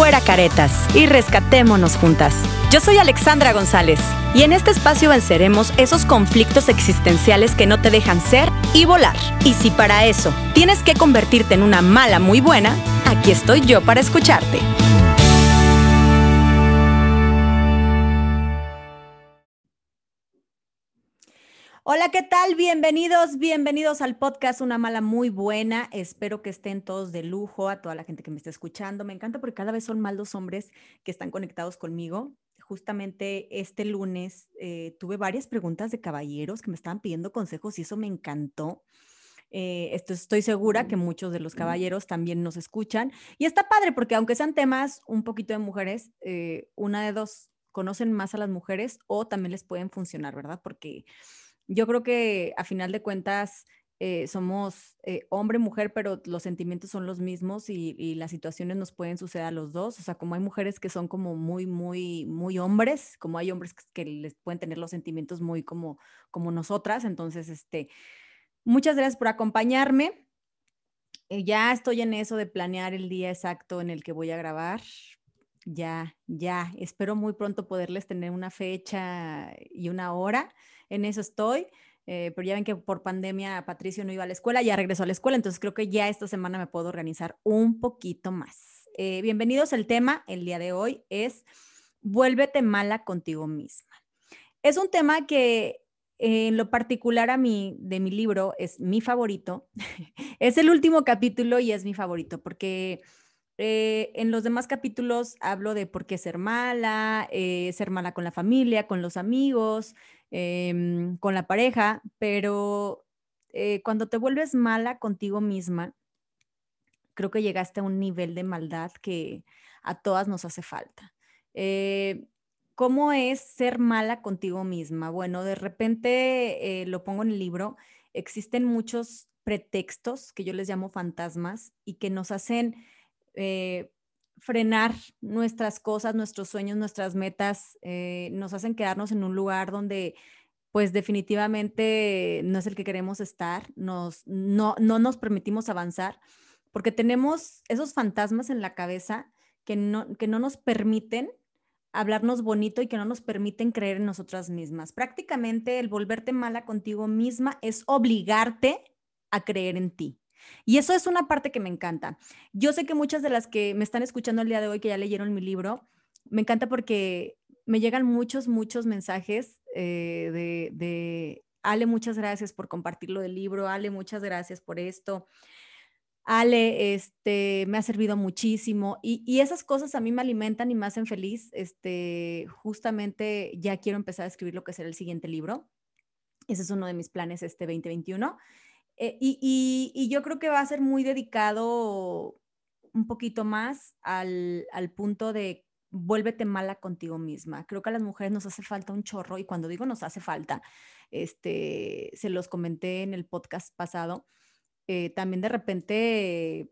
fuera caretas y rescatémonos juntas. Yo soy Alexandra González y en este espacio venceremos esos conflictos existenciales que no te dejan ser y volar. Y si para eso tienes que convertirte en una mala muy buena, aquí estoy yo para escucharte. Hola, ¿qué tal? Bienvenidos, bienvenidos al podcast Una Mala Muy Buena. Espero que estén todos de lujo, a toda la gente que me está escuchando. Me encanta porque cada vez son más los hombres que están conectados conmigo. Justamente este lunes eh, tuve varias preguntas de caballeros que me estaban pidiendo consejos y eso me encantó. Eh, esto, estoy segura que muchos de los caballeros también nos escuchan. Y está padre porque aunque sean temas un poquito de mujeres, eh, una de dos conocen más a las mujeres o también les pueden funcionar, ¿verdad? Porque yo creo que a final de cuentas eh, somos eh, hombre, mujer, pero los sentimientos son los mismos y, las situaciones nos pueden suceder a los dos. O sea, como hay mujeres que son como muy, muy, muy hombres, como hay hombres que, les pueden tener los sentimientos muy como, como nosotras. Entonces, este, muchas gracias por acompañarme. Eh, ya estoy en eso de planear el día exacto en el que voy a grabar. Ya, ya, espero muy pronto poderles tener una fecha y una hora en eso estoy. Eh, pero ya ven que por pandemia Patricio no iba a la escuela, ya regresó a la escuela, entonces creo que ya esta semana me puedo organizar un poquito más. Eh, bienvenidos, el tema el día de hoy es vuélvete mala contigo misma. Es un tema que en lo particular a mí, de mi libro, es mi favorito. es el último capítulo y es mi favorito porque eh, en los demás capítulos hablo de por qué ser mala, ser mala con la familia, con los amigos, Em, con la pareja, pero eh, cuando te vuelves mala contigo misma, creo que llegaste a un nivel de maldad que a todas nos hace falta. Eh, ¿Cómo es ser mala contigo misma? Bueno, de repente eh, lo pongo en el libro, existen muchos pretextos que yo les llamo fantasmas y que nos hacen frenar nuestras cosas, nuestros sueños, nuestras metas, eh, nos hacen quedarnos en un lugar donde pues definitivamente no es el que queremos estar, nos, no, no nos permitimos avanzar, porque tenemos esos fantasmas en la cabeza que no, que no nos permiten hablarnos bonito y que no nos permiten creer en nosotras mismas. Prácticamente el volverte mala contigo misma es obligarte a creer en ti. Y eso es una parte que me encanta. Yo sé que muchas de las que me están escuchando el día de hoy, que ya leyeron mi libro, me encanta porque me llegan muchos, muchos mensajes eh, de, de, Ale, muchas gracias por compartirlo del libro, Ale, muchas gracias por esto. Ale, este, me ha servido muchísimo y, y, esas cosas a mí me alimentan y me hacen feliz. Este, justamente ya quiero empezar a escribir lo que será el siguiente libro. Ese es uno de mis planes este 2021. Eh, y, yo creo que va a ser muy dedicado un poquito más al, punto de vuélvete mala contigo misma. Creo que a las mujeres nos hace falta un chorro y cuando digo nos hace falta, este, se los comenté en el podcast pasado, eh, también de repente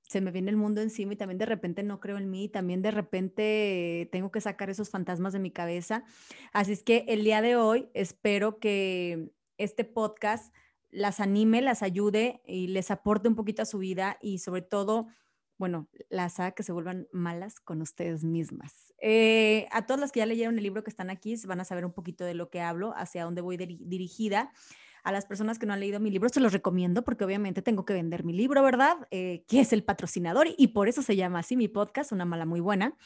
se me viene el mundo encima y también de repente no creo en mí, también de repente tengo que sacar esos fantasmas de mi cabeza. Así es que el día de hoy espero que este podcast las anime, las ayude y les aporte un poquito a su vida y sobre todo, bueno, las haga que se vuelvan malas con ustedes mismas. Eh, a todas las que ya leyeron el libro que están aquí, van a saber un poquito de lo que hablo, hacia dónde voy dirigida. A las personas que no han leído mi libro, se los recomiendo porque obviamente tengo que vender mi libro, ¿verdad? Eh, que es el patrocinador y por eso se llama así mi podcast, Una Mala Muy Buena.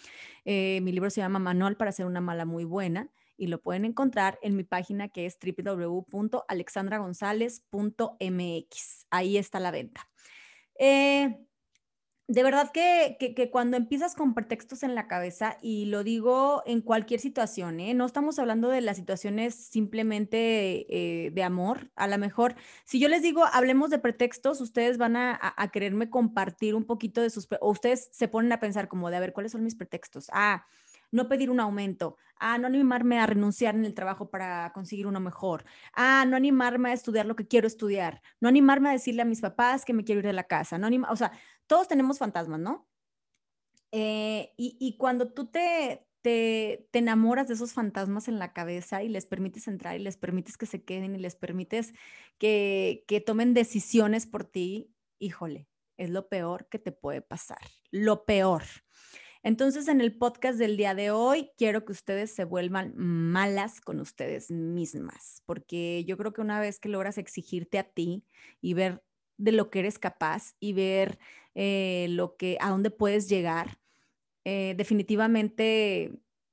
Eh, mi libro se llama Manual para ser una mala muy buena y lo pueden encontrar en mi página que es www.alexandragonzalez.mx. Ahí está la venta. Eh, de verdad que, cuando empiezas con pretextos en la cabeza, y lo digo en cualquier situación, ¿eh? no estamos hablando de las situaciones simplemente eh, de amor, a lo mejor, si yo les digo, hablemos de pretextos, ustedes van a, a, quererme compartir un poquito de sus, o ustedes se ponen a pensar como de, a ver, ¿cuáles son mis pretextos? Ah, no pedir un aumento, a no animarme a renunciar en el trabajo para conseguir uno mejor, a no animarme a estudiar lo que quiero estudiar, no animarme a decirle a mis papás que me quiero ir de la casa, no o sea, todos tenemos fantasmas, ¿no? Eh, y, cuando tú te, te, enamoras de esos fantasmas en la cabeza y les permites entrar y les permites que se queden y les permites que, que tomen decisiones por ti, híjole, es lo peor que te puede pasar, lo peor. Entonces, en el podcast del día de hoy, quiero que ustedes se vuelvan malas con ustedes mismas, porque yo creo que una vez que logras exigirte a ti y ver de lo que eres capaz y ver eh, lo que, a dónde puedes llegar, eh, definitivamente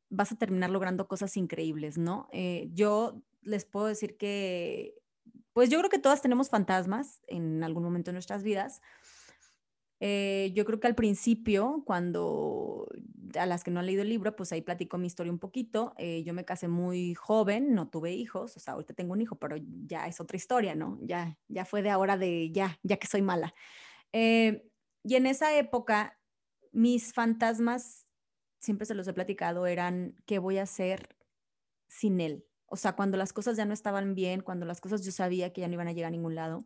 vas a terminar logrando cosas increíbles, ¿no? Eh, yo les puedo decir que, pues yo creo que todas tenemos fantasmas en algún momento de nuestras vidas. Yo creo que al principio, cuando a las que no han leído el libro, pues ahí platico mi historia un poquito. yo me casé muy joven, no tuve hijos, o sea, ahorita tengo un hijo, pero ya es otra historia, ¿no? Ya, ya fue de ahora de ya, ya que soy mala. y en esa época mis fantasmas, siempre se los he platicado, eran qué voy a hacer sin él. O sea, cuando las cosas ya no estaban bien, cuando las cosas yo sabía que ya no iban a llegar a ningún lado,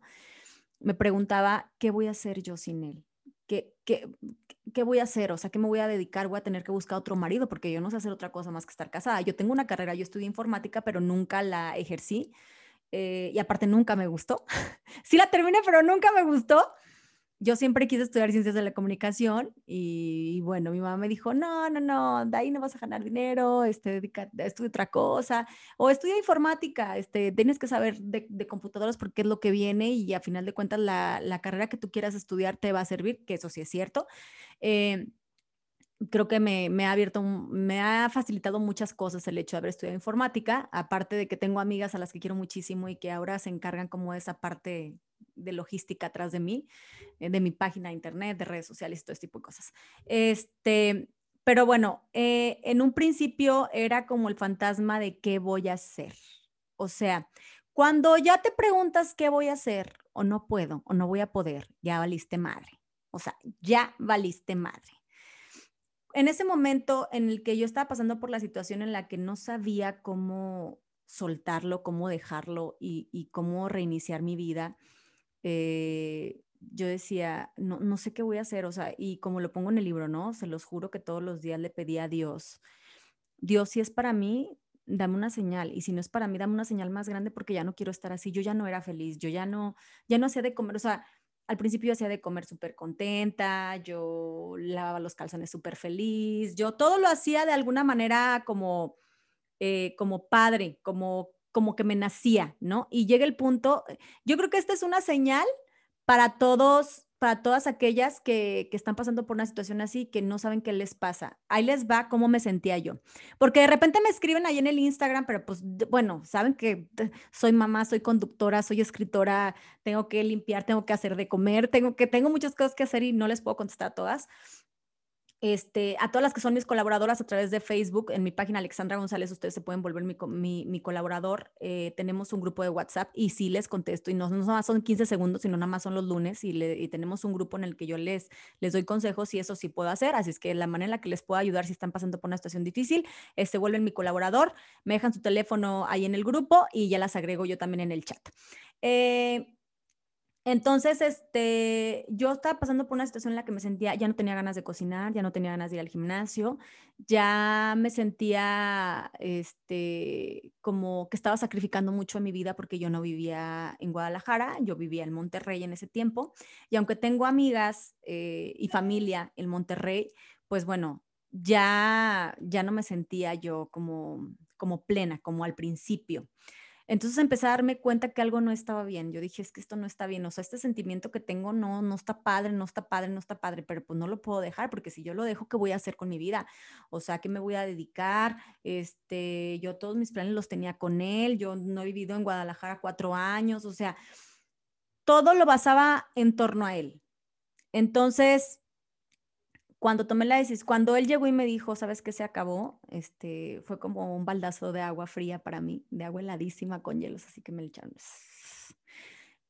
me preguntaba, ¿qué voy a hacer yo sin él? ¿Qué, qué, qué voy a hacer? O sea, ¿qué me voy a dedicar? Voy a tener que buscar otro marido porque yo no sé hacer otra cosa más que estar casada. Yo tengo una carrera, yo estudié informática, pero nunca la ejercí. Eh, y aparte nunca me gustó. sí la terminé, pero nunca me gustó yo siempre quise estudiar ciencias de la comunicación y, bueno, mi mamá me dijo, no, no, no, de ahí no vas a ganar dinero, este, estudia otra cosa, o estudia informática, este, tienes que saber de, de, computadoras porque es lo que viene y a final de cuentas la, la, carrera que tú quieras estudiar te va a servir, que eso sí es cierto. Eh, creo que me, me, ha abierto, me ha facilitado muchas cosas el hecho de haber estudiado informática, aparte de que tengo amigas a las que quiero muchísimo y que ahora se encargan como de esa parte de logística atrás de mí, eh, de mi página de internet, de redes sociales, todo este tipo de cosas. Este, pero bueno, eh, en un principio era como el fantasma de qué voy a hacer. O sea, cuando ya te preguntas qué voy a hacer o no puedo o no voy a poder, ya valiste madre. O sea, ya valiste madre. En ese momento en el que yo estaba pasando por la situación en la que no sabía cómo soltarlo, cómo dejarlo y, y cómo reiniciar mi vida, eh, yo decía, no, no sé qué voy a hacer, o sea, y como lo pongo en el libro, ¿no? Se los juro que todos los días le pedí a Dios, Dios, si es para mí, dame una señal, y si no es para mí, dame una señal más grande porque ya no quiero estar así, yo ya no era feliz, yo ya no, ya no hacía de comer, o sea, al principio yo hacía de comer súper contenta, yo lavaba los calzones súper feliz, yo todo lo hacía de alguna manera como, eh, como padre, como como que me nacía, ¿no? Y llega el punto, eh, yo creo que esta es una señal para todos, para todas aquellas que, que, están pasando por una situación así, que no saben qué les pasa. Ahí les va cómo me sentía yo. Porque de repente me escriben ahí en el Instagram, pero pues bueno, saben que soy mamá, soy conductora, soy escritora, tengo que limpiar, tengo que hacer de comer, tengo que, tengo muchas cosas que hacer y no les puedo contestar a todas. Este, a todas las que son mis colaboradoras a través de Facebook, en mi página Alexandra González, ustedes se pueden volver mi, mi, colaborador. Eh, tenemos un grupo de WhatsApp y sí les contesto, y no, no más son 15 segundos, sino nada más son los lunes, y, tenemos un grupo en el que yo les, les doy consejos y eso sí puedo hacer. Así es que la manera en la que les puedo ayudar si están pasando por una situación difícil, se vuelven mi colaborador, me dejan su teléfono ahí en el grupo y ya las agrego yo también en el chat. Eh, entonces, este, yo estaba pasando por una situación en la que me sentía, ya no tenía ganas de cocinar, ya no tenía ganas de ir al gimnasio, ya me sentía, este, como que estaba sacrificando mucho en mi vida porque yo no vivía en Guadalajara, yo vivía en Monterrey en ese tiempo, y aunque tengo amigas eh, y familia en Monterrey, pues bueno, ya, ya no me sentía yo como, como plena, como al principio. Entonces empecé a darme cuenta que algo no estaba bien. Yo dije, es que esto no está bien. O sea, este sentimiento que tengo no, no está padre, no está padre, no está padre, pero pues no lo puedo dejar porque si yo lo dejo, ¿qué voy a hacer con mi vida? O sea, ¿qué me voy a dedicar? Este, yo todos mis planes los tenía con él. Yo no he vivido en Guadalajara cuatro años. O sea, todo lo basaba en torno a él. Entonces, cuando tomé la decisión, cuando él llegó y me dijo, ¿sabes qué se acabó? Este, fue como un baldazo de agua fría para mí, de agua heladísima con hielos, así que me echaron.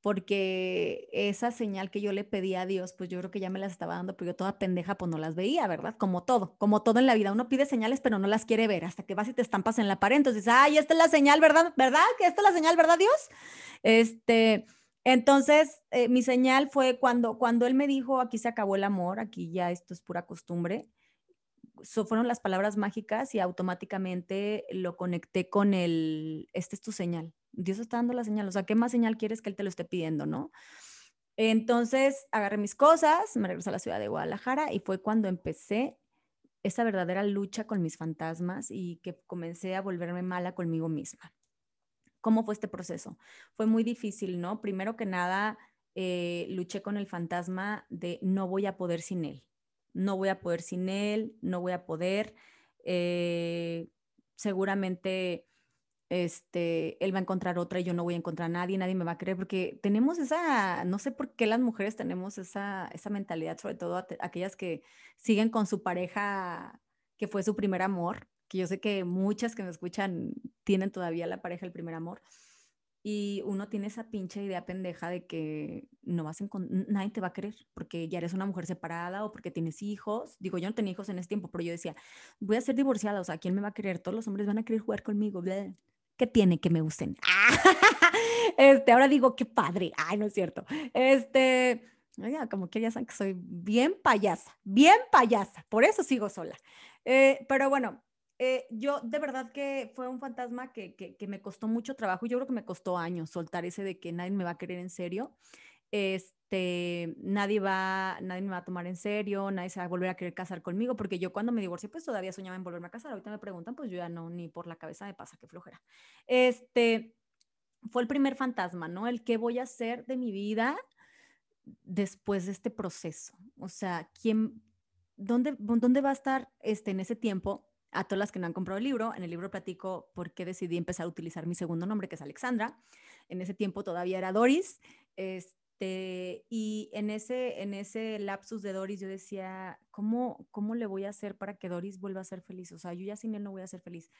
Porque esa señal que yo le pedí a Dios, pues yo creo que ya me las estaba dando, pero yo toda pendeja, pues no las veía, ¿verdad? Como todo, como todo en la vida. Uno pide señales, pero no las quiere ver hasta que vas y te estampas en la pared. Entonces, ay, esta es la señal, ¿verdad? ¿Verdad? Que esta es la señal, ¿verdad, Dios? Este, entonces, eh, mi señal fue cuando, cuando él me dijo, aquí se acabó el amor, aquí ya esto es pura costumbre. So, fueron las palabras mágicas y automáticamente lo conecté con el, esta es tu señal. Dios está dando la señal. O sea, ¿qué más señal quieres que él te lo esté pidiendo, no? Entonces, agarré mis cosas, me regresé a la ciudad de Guadalajara y fue cuando empecé esa verdadera lucha con mis fantasmas y que comencé a volverme mala conmigo misma. ¿Cómo fue este proceso? Fue muy difícil, ¿no? Primero que nada, eh, luché con el fantasma de no voy a poder sin él, no voy a poder sin él, no voy a poder. Eh, seguramente este, él va a encontrar otra y yo no voy a encontrar a nadie, nadie me va a creer, porque tenemos esa, no sé por qué las mujeres tenemos esa, esa mentalidad, sobre todo aquellas que siguen con su pareja que fue su primer amor, que yo sé que muchas que me escuchan tienen todavía la pareja el primer amor. Y uno tiene esa pinche idea pendeja de que no vas a nadie te va a querer porque ya eres una mujer separada o porque tienes hijos. Digo, yo no tenía hijos en ese tiempo, pero yo decía, voy a ser divorciada, o sea, ¿quién me va a querer? Todos los hombres van a querer jugar conmigo. ¿Qué tiene que me gusten? este, ahora digo, qué padre. Ay, no es cierto. Este, oiga, como que ya saben que soy bien payasa, bien payasa, por eso sigo sola. Eh, pero bueno, eh, yo de verdad que fue un fantasma que, que, me costó mucho trabajo. Yo creo que me costó años soltar ese de que nadie me va a querer en serio. Este, nadie va, nadie me va a tomar en serio, nadie se va a volver a querer casar conmigo, porque yo cuando me divorcié, pues todavía soñaba en volverme a casar. Ahorita me preguntan, pues yo ya no, ni por la cabeza me pasa, qué flojera. Este, fue el primer fantasma, ¿no? El qué voy a hacer de mi vida después de este proceso. O sea, ¿quién, dónde, dónde va a estar este, en ese tiempo? A todas las que no han comprado el libro. En el libro platico por qué decidí empezar a utilizar mi segundo nombre, que es Alexandra. En ese tiempo todavía era Doris. Este, y en ese, en ese lapsus de Doris yo decía, ¿cómo, ¿cómo le voy a hacer para que Doris vuelva a ser feliz? O sea, yo ya sin él no voy a ser feliz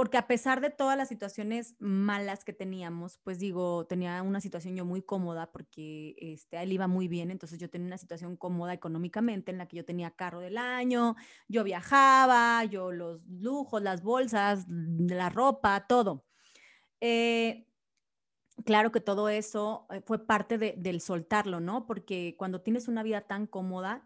porque a pesar de todas las situaciones malas que teníamos, pues digo, tenía una situación yo muy cómoda porque este, él iba muy bien, entonces yo tenía una situación cómoda económicamente en la que yo tenía carro del año, yo viajaba, yo los lujos, las bolsas, la ropa, todo. Eh, claro que todo eso eh, fue parte del soltarlo, ¿no? Porque cuando tienes una vida tan cómoda,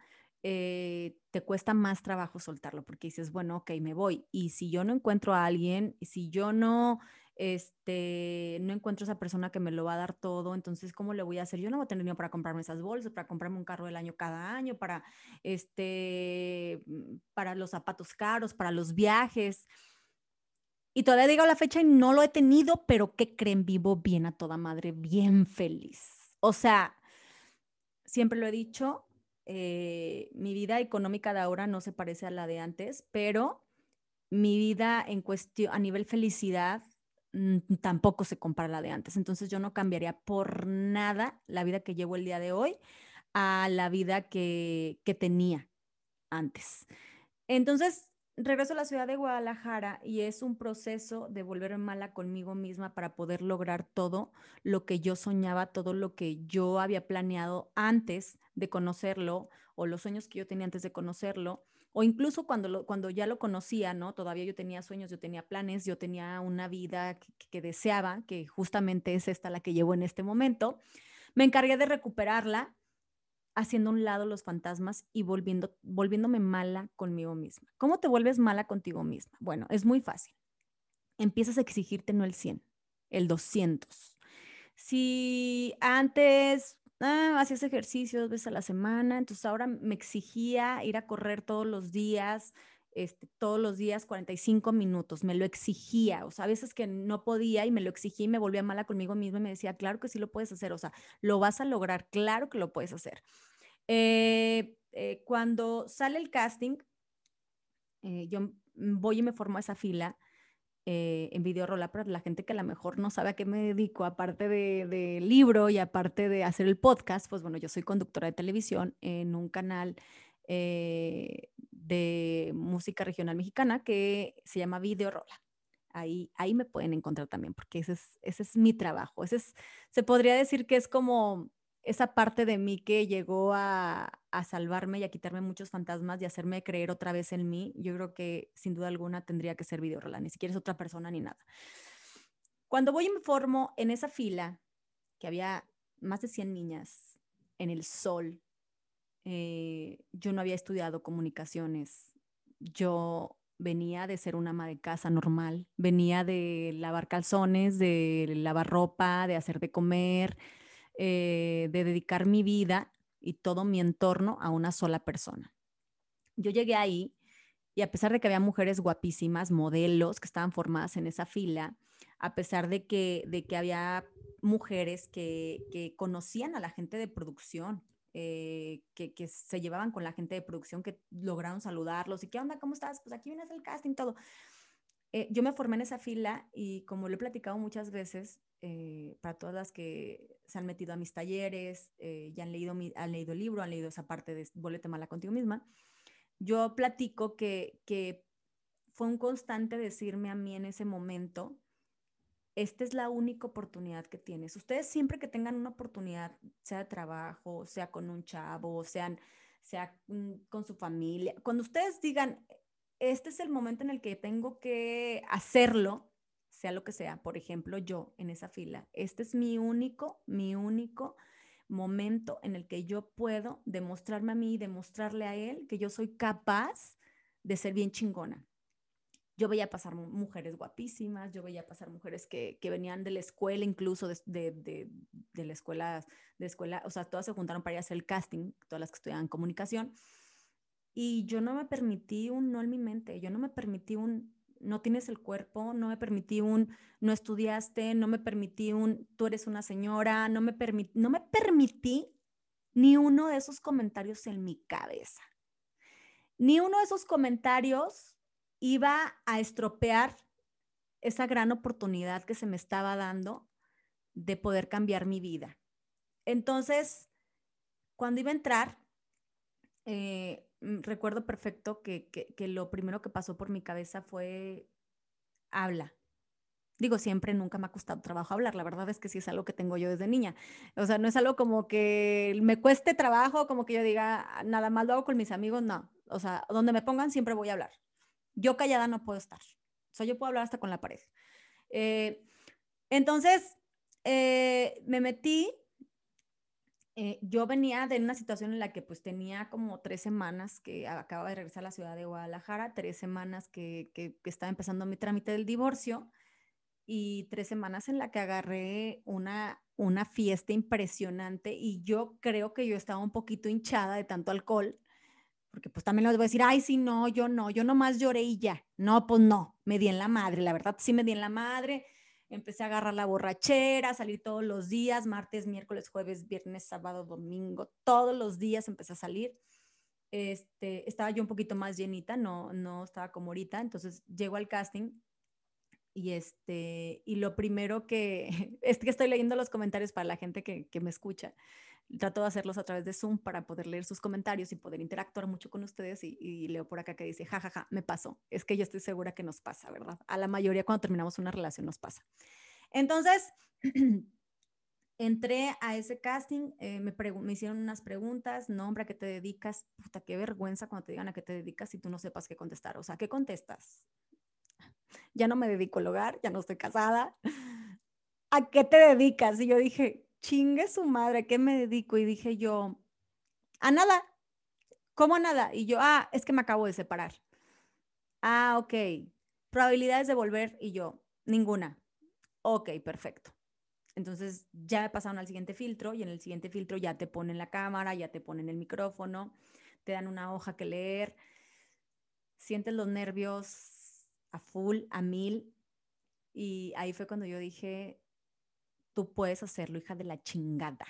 eh, te cuesta más trabajo soltarlo porque dices, bueno, ok, me voy. Y si yo no encuentro a alguien, si yo no, este, no encuentro a esa persona que me lo va a dar todo, entonces, ¿cómo le voy a hacer? Yo no voy a tener dinero para comprarme esas bolsas, para comprarme un carro del año cada año, para, este, mm, para los zapatos caros, para los viajes. Y todavía digo la fecha y no lo he tenido, pero ¿qué creen? Vivo bien a toda madre, bien feliz. O sea, siempre lo he dicho, eh, mi vida económica de ahora no se parece a la de antes, pero mi vida en cuestión, a nivel felicidad, mm, tampoco se compara a la de antes. Entonces yo no cambiaría por nada la vida que llevo el día de hoy a la vida que, que tenía antes. Entonces, regreso a la ciudad de Guadalajara y es un proceso de volverme mala conmigo misma para poder lograr todo lo que yo soñaba, todo lo que yo había planeado antes de conocerlo o los sueños que yo tenía antes de conocerlo o incluso cuando, cuando ya lo conocía, ¿no? Todavía yo tenía sueños, yo tenía planes, yo tenía una vida que, deseaba, que justamente es esta la que llevo en este momento. Me encargué de recuperarla haciendo un lado los fantasmas y volviendo, volviéndome mala conmigo misma. ¿Cómo te vuelves mala contigo misma? Bueno, es muy fácil. Empiezas a exigirte no el 100, el 200. Si antes ah, hacías ejercicio dos veces a la semana, entonces ahora me exigía ir a correr todos los días, este, todos los días 45 minutos, me lo exigía, o sea, a veces que no podía y me lo exigía y me volvía mala conmigo misma y me decía, claro que sí lo puedes hacer, o sea, lo vas a lograr, claro que lo puedes hacer. Eh, eh, cuando sale el casting, eh, yo voy y me formo a esa fila en video rola para la gente que a lo mejor no sabe a qué me dedico, aparte de, libro y aparte de hacer el podcast, pues bueno, yo soy conductora de televisión en un canal de música regional mexicana que se llama Video Rola. Ahí, ahí me pueden encontrar también, porque ese es, ese es mi trabajo. Ese es, se podría decir que es como esa parte de mí que llegó a, salvarme y a quitarme muchos fantasmas y hacerme creer otra vez en mí, yo creo que sin duda alguna tendría que ser Videorola, ni siquiera es otra persona ni nada. Cuando voy y me formo en esa fila, que había más de 100 niñas en el sol, eh, yo no había estudiado comunicaciones, yo venía de ser una ama de casa normal, venía de lavar calzones, de lavar ropa, de hacer de comer, eh, de dedicar mi vida y todo mi entorno a una sola persona. Yo llegué ahí y a pesar de que había mujeres guapísimas, modelos que estaban formadas en esa fila, a pesar de que, de que había mujeres que, que conocían a la gente de producción, eh, que, que, se llevaban con la gente de producción, que lograron saludarlos y qué onda, ¿cómo estás? Pues aquí vienes el casting, todo. Eh, yo me formé en esa fila y como lo he platicado muchas veces, eh, para todas las que se han metido a mis talleres, ya han leído, han leído el libro, han leído esa parte de Volete Mala contigo misma, yo platico que, que fue un constante decirme a mí en ese momento, esta es la única oportunidad que tienes. Ustedes siempre que tengan una oportunidad, sea de trabajo, sea con un chavo, sean, sea con su familia, cuando ustedes digan, este es el momento en el que tengo que hacerlo, sea lo que sea, por ejemplo, yo en esa fila, este es mi único, mi único momento en el que yo puedo demostrarme a mí y demostrarle a él que yo soy capaz de ser bien chingona. Yo veía pasar mujeres guapísimas, yo veía pasar mujeres que, que venían de la escuela, incluso de, de, de, la escuela, de escuela, o sea, todas se juntaron para ir a hacer el casting, todas las que estudiaban comunicación. Y yo no me permití un no en mi mente, yo no me permití un no tienes el cuerpo, no me permití un no estudiaste, no me permití un tú eres una señora, no me, permití, no me permití ni uno de esos comentarios en mi cabeza. Ni uno de esos comentarios iba a estropear esa gran oportunidad que se me estaba dando de poder cambiar mi vida. Entonces, cuando iba a entrar, eh, recuerdo perfecto que, que, lo primero que pasó por mi cabeza fue, habla. Digo, siempre, nunca me ha costado trabajo hablar. La verdad es que sí es algo que tengo yo desde niña. O sea, no es algo como que me cueste trabajo, como que yo diga, ah, nada más lo hago con mis amigos, no. O sea, donde me pongan siempre voy a hablar. Yo callada no puedo estar. O sea, yo puedo hablar hasta con la pared. Eh, entonces, eh, me metí. Eh, yo venía de una situación en la que pues tenía como tres semanas que acababa de regresar a la ciudad de Guadalajara, tres semanas que, que, estaba empezando mi trámite del divorcio y tres semanas en la que agarré una, una fiesta impresionante y yo creo que yo estaba un poquito hinchada de tanto alcohol porque pues también les voy a decir, ay, sí, no, yo no, yo nomás lloré y ya. No, pues no, me di en la madre, la verdad sí me di en la madre. Empecé a agarrar la borrachera, salir todos los días, martes, miércoles, jueves, viernes, sábado, domingo, todos los días empecé a salir. Este, estaba yo un poquito más llenita, no, no estaba como ahorita, entonces llego al casting y este, y lo primero que, es que estoy leyendo los comentarios para la gente que, que me escucha, trato de hacerlos a través de Zoom para poder leer sus comentarios y poder interactuar mucho con ustedes y, leo por acá que dice, jajaja, ja, ja, me pasó. Es que yo estoy segura que nos pasa, ¿verdad? A la mayoría cuando terminamos una relación nos pasa. Entonces, entré a ese casting, eh, me, me, hicieron unas preguntas, nombre, ¿a qué te dedicas? Puta, qué vergüenza cuando te digan a qué te dedicas y tú no sepas qué contestar. O sea, ¿qué contestas? Ya no me dedico al hogar, ya no estoy casada. ¿A qué te dedicas? Y yo dije, chingue su madre, ¿a qué me dedico? Y dije yo, a nada. ¿Cómo nada? Y yo, ah, es que me acabo de separar. Ah, ok. Probabilidades de volver y yo, ninguna. Ok, perfecto. Entonces ya me pasaron al siguiente filtro y en el siguiente filtro ya te ponen la cámara, ya te ponen el micrófono, te dan una hoja que leer, sientes los nervios a full, a mil. Y ahí fue cuando yo dije, tú puedes hacerlo, hija de la chingada.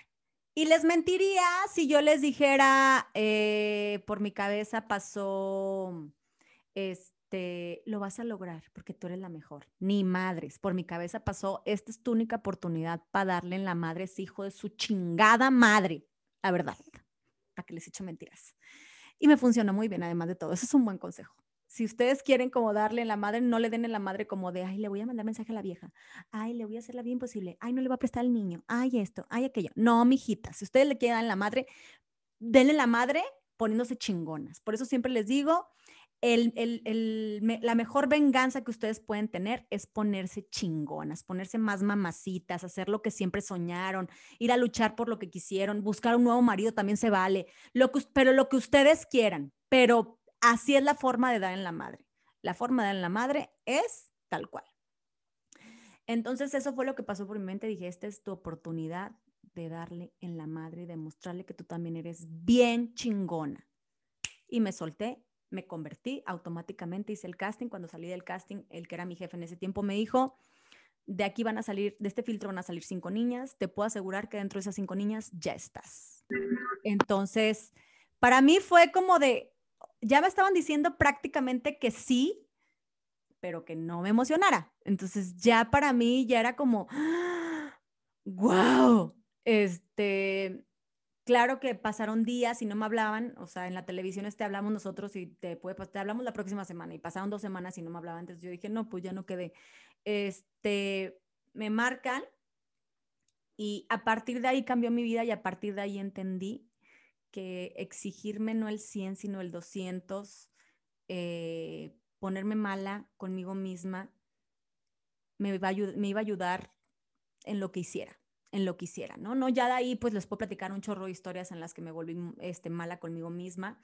Y les mentiría si yo les dijera, eh, por mi cabeza pasó, este, lo vas a lograr porque tú eres la mejor. Ni madres, por mi cabeza pasó, esta es tu única oportunidad para darle en la madre ese hijo de su chingada madre, la verdad, para que les eche mentiras. Y me funcionó muy bien, además de todo. Eso es un buen consejo si ustedes quieren como darle en la madre, no le den en la madre como de, ay, le voy a mandar mensaje a la vieja, ay, le voy a hacer la bien posible, ay, no le va a prestar al niño, ay, esto, ay, aquello. No, mijita, si ustedes le quieren dar en la madre, denle la madre poniéndose chingonas. Por eso siempre les digo, el, el, el, la mejor venganza que ustedes pueden tener es ponerse chingonas, ponerse más mamacitas, hacer lo que siempre soñaron, ir a luchar por lo que quisieron, buscar un nuevo marido también se vale, lo que, pero lo que ustedes quieran, pero Así es la forma de dar en la madre. La forma de dar en la madre es tal cual. Entonces eso fue lo que pasó por mi mente. Dije, esta es tu oportunidad de darle en la madre y demostrarle que tú también eres bien chingona. Y me solté, me convertí automáticamente, hice el casting. Cuando salí del casting, el que era mi jefe en ese tiempo me dijo, de aquí van a salir, de este filtro van a salir cinco niñas, te puedo asegurar que dentro de esas cinco niñas ya estás. Entonces, para mí fue como de, ya me estaban diciendo prácticamente que sí, pero que no me emocionara. Entonces, ya para mí ya era como, wow, este, claro que pasaron días y no me hablaban, o sea, en la televisión este hablamos nosotros y te, puede, te hablamos la próxima semana y pasaron dos semanas y no me hablaban, entonces yo dije, no, pues ya no quedé. Este, me marcan y a partir de ahí cambió mi vida y a partir de ahí entendí que exigirme no el 100, sino el 200, eh, ponerme mala conmigo misma, me iba, a, me iba a ayudar en lo que hiciera en lo que hiciera, ¿no? No, ya de ahí pues les puedo platicar un chorro de historias en las que me volví este, mala conmigo misma,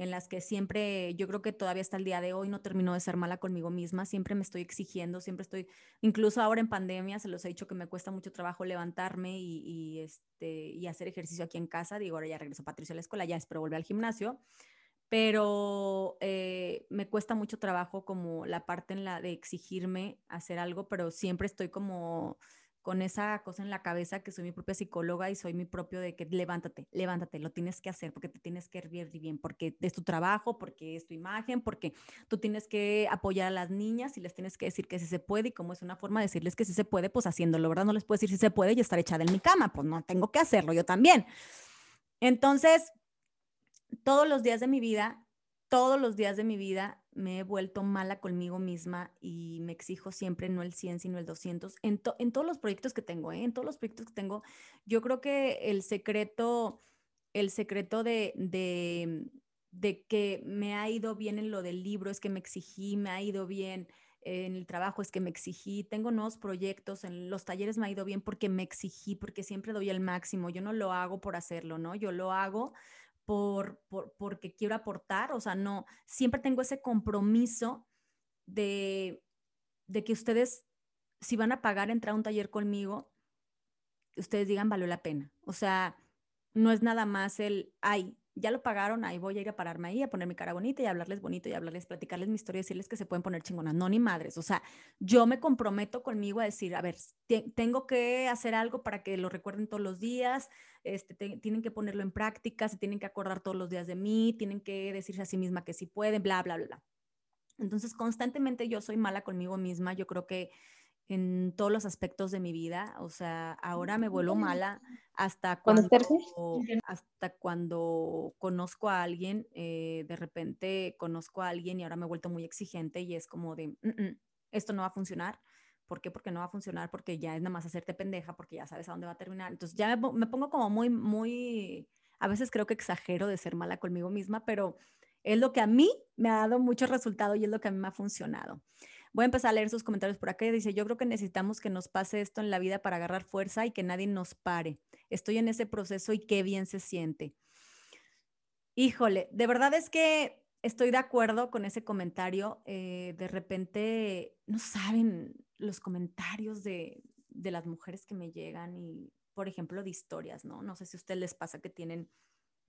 en las que siempre, yo creo que todavía hasta el día de hoy no termino de ser mala conmigo misma, siempre me estoy exigiendo, siempre estoy, incluso ahora en pandemia, se los he dicho que me cuesta mucho trabajo levantarme y, este, y hacer ejercicio aquí en casa, digo, ahora ya regreso Patricia a la escuela, ya espero volver al gimnasio, pero eh, me cuesta mucho trabajo como la parte en la de exigirme hacer algo, pero siempre estoy como con esa cosa en la cabeza que soy mi propia psicóloga y soy mi propio de que levántate, levántate, lo tienes que hacer porque te tienes que hervir bien, porque es tu trabajo, porque es tu imagen, porque tú tienes que apoyar a las niñas y les tienes que decir que sí se puede y como es una forma de decirles que sí se puede, pues haciéndolo, ¿verdad? No les puedo decir si se puede y estar echada en mi cama, pues no, tengo que hacerlo yo también. Entonces, todos los días de mi vida, todos los días de mi vida me he vuelto mala conmigo misma y me exijo siempre no el 100, sino el 200 en, en todos los proyectos que tengo, ¿eh? en todos los proyectos que tengo. Yo creo que el secreto, el secreto de, de, de que me ha ido bien en lo del libro es que me exigí, me ha ido bien en el trabajo es que me exigí, tengo nuevos proyectos, en los talleres me ha ido bien porque me exigí, porque siempre doy el máximo, yo no lo hago por hacerlo, ¿no? Yo lo hago por, porque quiero aportar, o sea, no, siempre tengo ese compromiso de, de que ustedes, si van a pagar entrar a un taller conmigo, ustedes digan, valió la pena. O sea, no es nada más el, ay, ya lo pagaron, ahí voy a ir a pararme ahí, a poner mi cara bonita y hablarles bonito y hablarles, platicarles mi historia y decirles que se pueden poner chingonas. No, ni madres. O sea, yo me comprometo conmigo a decir, a ver, tengo que hacer algo para que lo recuerden todos los días, este, tienen que ponerlo en práctica, se tienen que acordar todos los días de mí, tienen que decirse a sí misma que sí pueden, bla, bla, bla. Entonces, constantemente yo soy mala conmigo misma. Yo creo que en todos los aspectos de mi vida. O sea, ahora me vuelvo mala hasta cuando, hasta cuando conozco a alguien, eh, de repente conozco a alguien y ahora me he vuelto muy exigente y es como de, mm, mm, esto no va a funcionar. ¿Por qué? Porque no va a funcionar, porque ya es nada más hacerte pendeja, porque ya sabes a dónde va a terminar. Entonces ya me, me pongo como muy, muy, a veces creo que exagero de ser mala conmigo misma, pero es lo que a mí me ha dado mucho resultado y es lo que a mí me ha funcionado. Voy a empezar a leer sus comentarios por acá. Dice, yo creo que necesitamos que nos pase esto en la vida para agarrar fuerza y que nadie nos pare. Estoy en ese proceso y qué bien se siente. Híjole, de verdad es que estoy de acuerdo con ese comentario. Eh, de repente, no saben los comentarios de, de las mujeres que me llegan y, por ejemplo, de historias, ¿no? No sé si a ustedes les pasa que tienen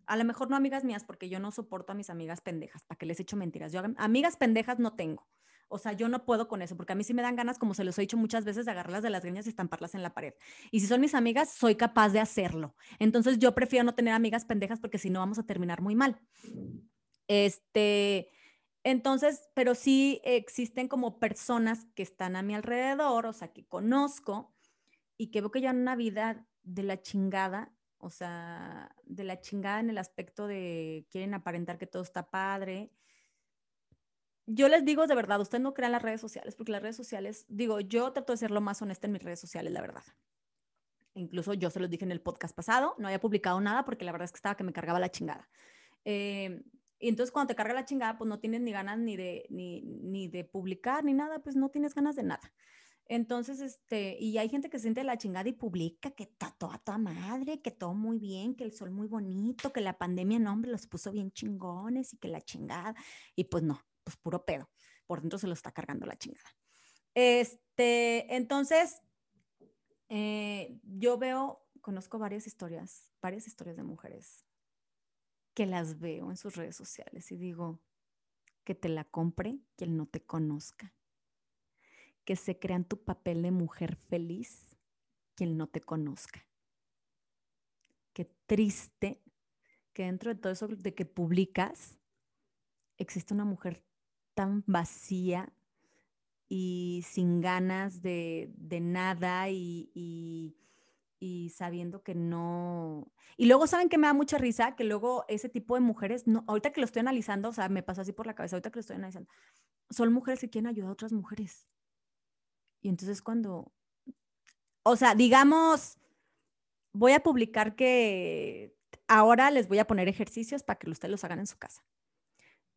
a lo mejor no amigas mías, porque yo no soporto a mis amigas pendejas, para que les echo mentiras. Yo amigas pendejas no tengo. O sea, yo no puedo con eso, porque a mí sí me dan ganas, como se los he dicho muchas veces, de agarrarlas de las greñas y estamparlas en la pared. Y si son mis amigas, soy capaz de hacerlo. Entonces yo prefiero no tener amigas pendejas porque si no vamos a terminar muy mal. Este, entonces, pero sí existen como personas que están a mi alrededor, o sea, que conozco y que veo que llevan una vida de la chingada, o sea, de la chingada en el aspecto de quieren aparentar que todo está padre yo les digo de verdad, usted no crea las redes sociales, porque las redes sociales, digo, yo trato de ser lo más honesta en mis redes sociales, la verdad. Incluso yo se los dije en el podcast pasado, no había publicado nada porque la verdad es que estaba que me cargaba la chingada. Eh, y entonces cuando te carga la chingada, pues no tienes ni ganas ni de, ni, ni de publicar ni nada, pues no tienes ganas de nada. Entonces, este, y hay gente que se siente la chingada y publica que está toda, toda madre, que todo muy bien, que el sol muy bonito, que la pandemia, no, hombre, los puso bien chingones y que la chingada. Y pues no, pues puro pedo. Por dentro se lo está cargando la chingada. Este, entonces, eh, yo veo, conozco varias historias, varias historias de mujeres que las veo en sus redes sociales y digo, que te la compre quien no te conozca. Que se crean tu papel de mujer feliz quien no te conozca. Qué triste que dentro de todo eso de que publicas existe una mujer tan vacía y sin ganas de, nada y y sabiendo que no. Y luego, ¿saben que me da mucha risa? Que luego ese tipo de mujeres, no, ahorita que lo estoy analizando, o sea, me pasó así por la cabeza, ahorita que lo estoy analizando, son mujeres que quieren ayudar a otras mujeres. Y entonces cuando, o sea, digamos, voy a publicar que ahora les voy a poner ejercicios para que ustedes los hagan en su casa.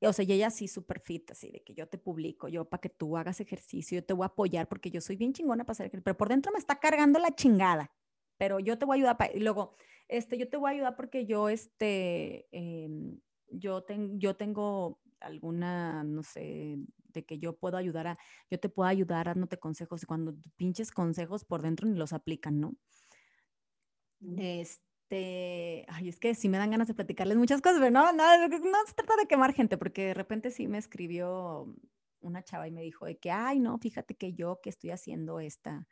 O sea, y ella sí súper fit, así de que yo te publico, yo para que tú hagas ejercicio, yo te voy a apoyar porque yo soy bien chingona para hacer ejercicio, pero por dentro me está cargando la chingada pero yo te voy a ayudar. Y luego, este, yo te voy a ayudar porque yo, este, em, yo, yo tengo alguna, no sé, de que yo puedo ayudar a, yo te puedo ayudar dándote consejos y cuando pinches consejos por dentro ni los aplican, ¿no? Este, ay, es que sí me dan ganas de platicarles muchas cosas, pero no, no, no se trata de quemar gente, porque de repente sí me escribió una chava y me dijo de que, ay, no, fíjate que yo que estoy haciendo esta,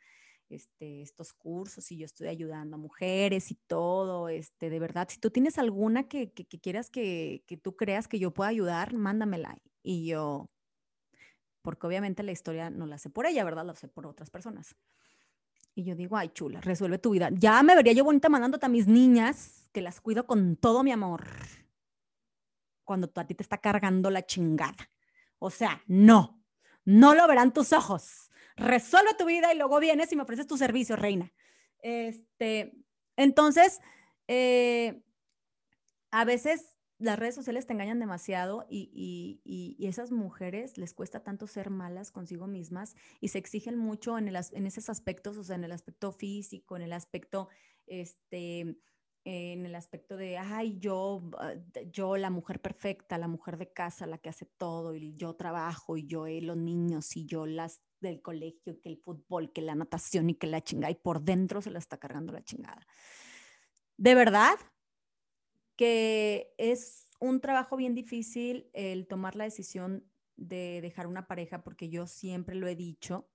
este, estos cursos y yo estoy ayudando a mujeres y todo, este, de verdad, si tú tienes alguna que, que, quieras que, que, tú creas que yo pueda ayudar, mándamela. Y yo, porque obviamente la historia no la sé por ella, ¿verdad? La sé por otras personas. Y yo digo, ay, chula, resuelve tu vida. Ya me vería yo bonita mandándote a mis niñas, que las cuido con todo mi amor, cuando a ti te está cargando la chingada. O sea, no, no lo verán tus ojos resuelve tu vida y luego vienes y me ofreces tu servicio, reina. Este, entonces, eh, a veces las redes sociales te engañan demasiado y, y, y, esas mujeres les cuesta tanto ser malas consigo mismas y se exigen mucho en, el, en esos aspectos, o sea, en el aspecto físico, en el aspecto, este, en el aspecto de, ay, yo, ah, yo la mujer perfecta, la mujer de casa, la que hace todo, y yo trabajo, y yo los niños, y yo las del colegio, que el fútbol, que la natación y que la chingada, y por dentro se la está cargando la chingada. De verdad que es un trabajo bien difícil el tomar la decisión de dejar una pareja, porque yo siempre lo he dicho,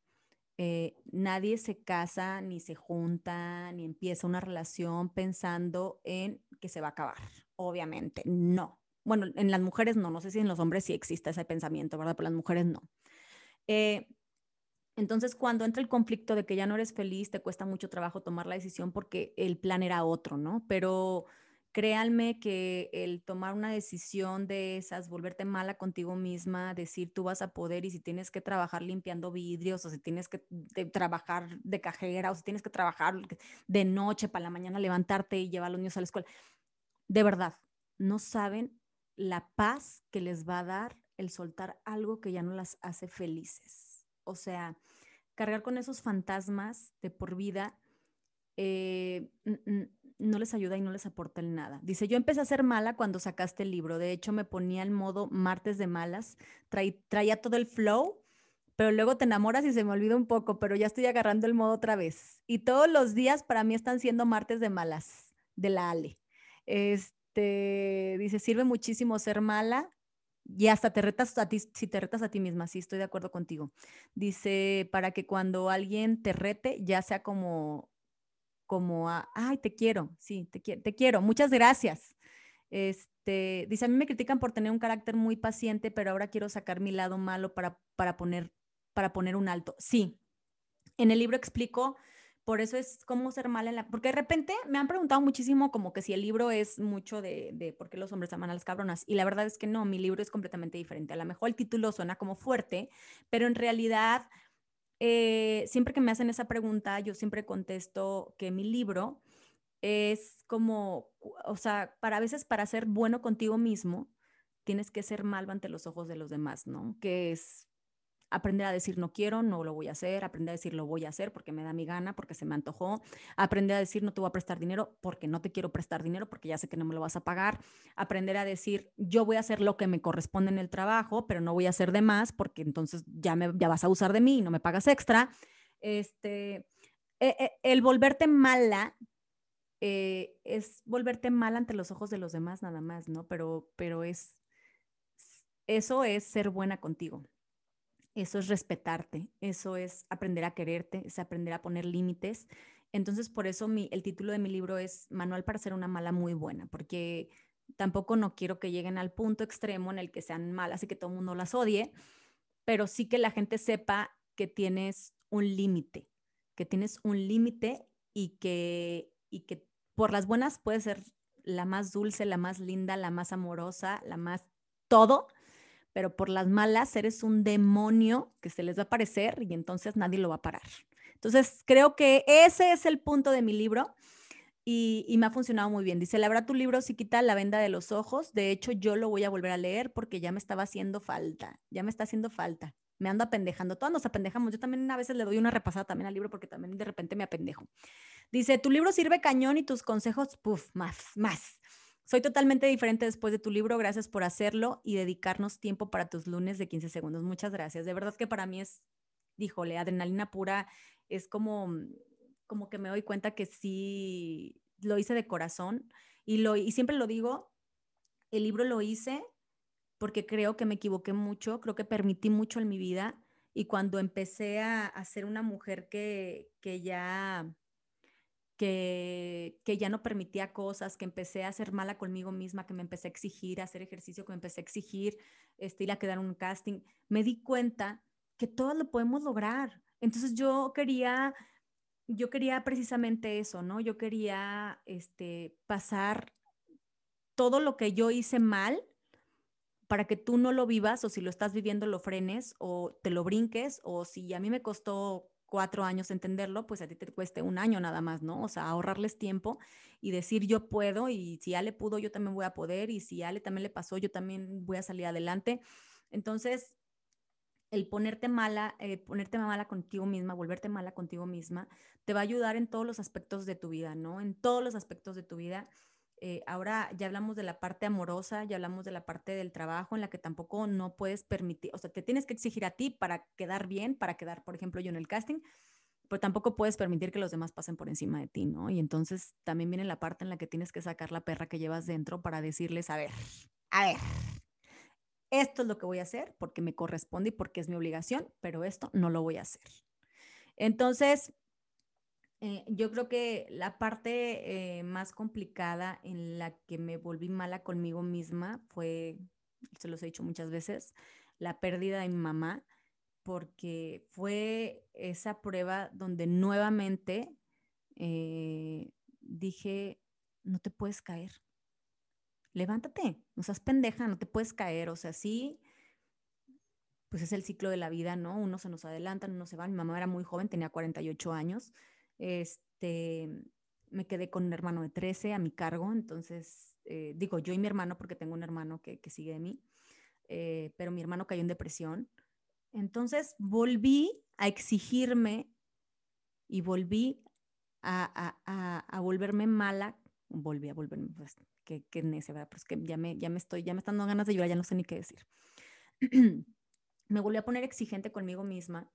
eh, nadie se casa, ni se junta, ni empieza una relación pensando en que se va a acabar. Obviamente, no. Bueno, en las mujeres no, no sé si en los hombres sí existe ese pensamiento, ¿verdad? Pero las mujeres no. Eh, entonces, cuando entra el conflicto de que ya no eres feliz, te cuesta mucho trabajo tomar la decisión porque el plan era otro, ¿no? Pero créanme que el tomar una decisión de esas, volverte mala contigo misma, decir tú vas a poder y si tienes que trabajar limpiando vidrios o si tienes que trabajar de cajera o si tienes que trabajar de noche para la mañana levantarte y llevar a los niños a la escuela, de verdad, no saben la paz que les va a dar el soltar algo que ya no las hace felices. O sea, cargar con esos fantasmas de por vida eh, no les ayuda y no les aporta el nada. Dice, yo empecé a ser mala cuando sacaste el libro. De hecho, me ponía el modo martes de malas, traía todo el flow, pero luego te enamoras y se me olvida un poco, pero ya estoy agarrando el modo otra vez. Y todos los días para mí están siendo martes de malas, de la Ale. Este, dice, sirve muchísimo ser mala y hasta te retas a ti, si te retas a ti misma, sí, estoy de acuerdo contigo. Dice, para que cuando alguien te rete, ya sea como como a, ay, te quiero, sí, te, te quiero, muchas gracias. Este, dice, a mí me critican por tener un carácter muy paciente, pero ahora quiero sacar mi lado malo para, para, poner, para poner un alto. Sí, en el libro explico, por eso es cómo ser mal en la, porque de repente me han preguntado muchísimo como que si el libro es mucho de, de por qué los hombres aman a las cabronas, y la verdad es que no, mi libro es completamente diferente. A lo mejor el título suena como fuerte, pero en realidad eh, siempre que me hacen esa pregunta, yo siempre contesto que mi libro es como, o sea, para a veces para ser bueno contigo mismo, tienes que ser malo ante los ojos de los demás, ¿no? Que es aprender a decir no quiero, no lo voy a hacer, aprender a decir lo voy a hacer porque me da mi gana, porque se me antojó, aprender a decir no te voy a prestar dinero porque no te quiero prestar dinero porque ya sé que no me lo vas a pagar, aprender a decir yo voy a hacer lo que me corresponde en el trabajo, pero no voy a hacer de más porque entonces ya me ya vas a usar de mí y no me pagas extra. Este e, e, el volverte mala eh, es volverte mala ante los ojos de los demás nada más, ¿no? Pero, pero es eso es ser buena contigo. Eso es respetarte, eso es aprender a quererte, es aprender a poner límites. Entonces, por eso mi, el título de mi libro es Manual para ser una mala muy buena, porque tampoco no quiero que lleguen al punto extremo en el que sean malas y que todo el mundo las odie, pero sí que la gente sepa que tienes un límite, que tienes un límite y que, y que por las buenas puedes ser la más dulce, la más linda, la más amorosa, la más todo, pero por las malas eres un demonio que se les va a aparecer y entonces nadie lo va a parar. Entonces, creo que ese es el punto de mi libro y, me ha funcionado muy bien. Dice, la verdad, tu libro sí quita la venda de los ojos. De hecho, yo lo voy a volver a leer porque ya me estaba haciendo falta, ya me está haciendo falta. Me ando apendejando, todos nos apendejamos. Yo también a veces le doy una repasada también al libro porque también de repente me apendejo. Dice, tu libro sirve cañón y tus consejos, puff, más, más. Soy totalmente diferente después de tu libro. Gracias por hacerlo y dedicarnos tiempo para tus lunes de 15 segundos. Muchas gracias. De verdad que para mí es, díjole, adrenalina pura. Es como, como que me doy cuenta que sí lo hice de corazón y, lo, y siempre lo digo, el libro lo hice porque creo que me equivoqué mucho, creo que permití mucho en mi vida y cuando empecé a, a ser una mujer que, que ya que, que, ya no permitía cosas, que empecé a ser mala conmigo misma, que me empecé a exigir, a hacer ejercicio, que me empecé a exigir este, ir a quedar un casting, me di cuenta que todo lo podemos lograr. Entonces yo quería, yo quería precisamente eso, ¿no? Yo quería este, pasar todo lo que yo hice mal para que tú no lo vivas o si lo estás viviendo lo frenes o te lo brinques o si a mí me costó cuatro años entenderlo, pues a ti te cueste un año nada más, ¿no? O sea, ahorrarles tiempo y decir yo puedo y si Ale pudo, yo también voy a poder y si Ale también le pasó, yo también voy a salir adelante. Entonces, el ponerte mala, eh, ponerte mala contigo misma, volverte mala contigo misma, te va a ayudar en todos los aspectos de tu vida, ¿no? En todos los aspectos de tu vida. Eh, ahora ya hablamos de la parte amorosa, ya hablamos de la parte del trabajo en la que tampoco no puedes permitir, o sea, te tienes que exigir a ti para quedar bien, para quedar, por ejemplo, yo en el casting, pero tampoco puedes permitir que los demás pasen por encima de ti, ¿no? Y entonces también viene la parte en la que tienes que sacar la perra que llevas dentro para decirles, a ver, a ver, esto es lo que voy a hacer porque me corresponde y porque es mi obligación, pero esto no lo voy a hacer. Entonces, eh, yo creo que la parte eh, más complicada en la que me volví mala conmigo misma fue, se los he dicho muchas veces, la pérdida de mi mamá, porque fue esa prueba donde nuevamente eh, dije, no te puedes caer, levántate, no seas pendeja, no te puedes caer, o sea, sí, pues es el ciclo de la vida, ¿no? Uno se nos adelanta, uno se va, mi mamá era muy joven, tenía 48 años, este, me quedé con un hermano de 13 a mi cargo, entonces, eh, digo yo y mi hermano, porque tengo un hermano que, sigue de mí, eh, pero mi hermano cayó en depresión. Entonces volví a exigirme y volví a, a, volverme mala, volví a volverme, pues, que, que necia, ¿verdad? Pues que ya me, ya me estoy, ya me están dando ganas de llorar, ya no sé ni qué decir. me volví a poner exigente conmigo misma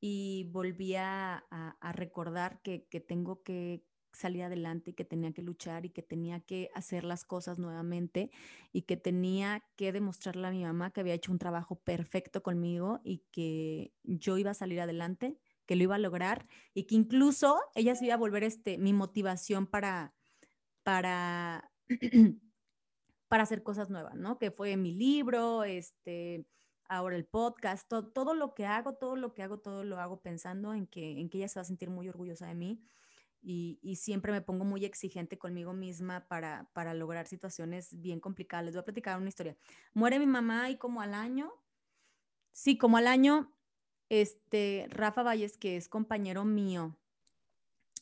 y volví a, recordar que, tengo que salir adelante y que tenía que luchar y que tenía que hacer las cosas nuevamente y que tenía que demostrarle a mi mamá que había hecho un trabajo perfecto conmigo y que yo iba a salir adelante, que lo iba a lograr y que incluso ella se iba a volver este, mi motivación para, para, para hacer cosas nuevas, ¿no? Que fue mi libro, este, ahora el podcast, todo, lo que hago, todo lo que hago, todo lo hago pensando en que, en que ella se va a sentir muy orgullosa de mí y, y siempre me pongo muy exigente conmigo misma para, para lograr situaciones bien complicadas. Les voy a platicar una historia. Muere mi mamá y como al año, sí, como al año, este, Rafa Valles, que es compañero mío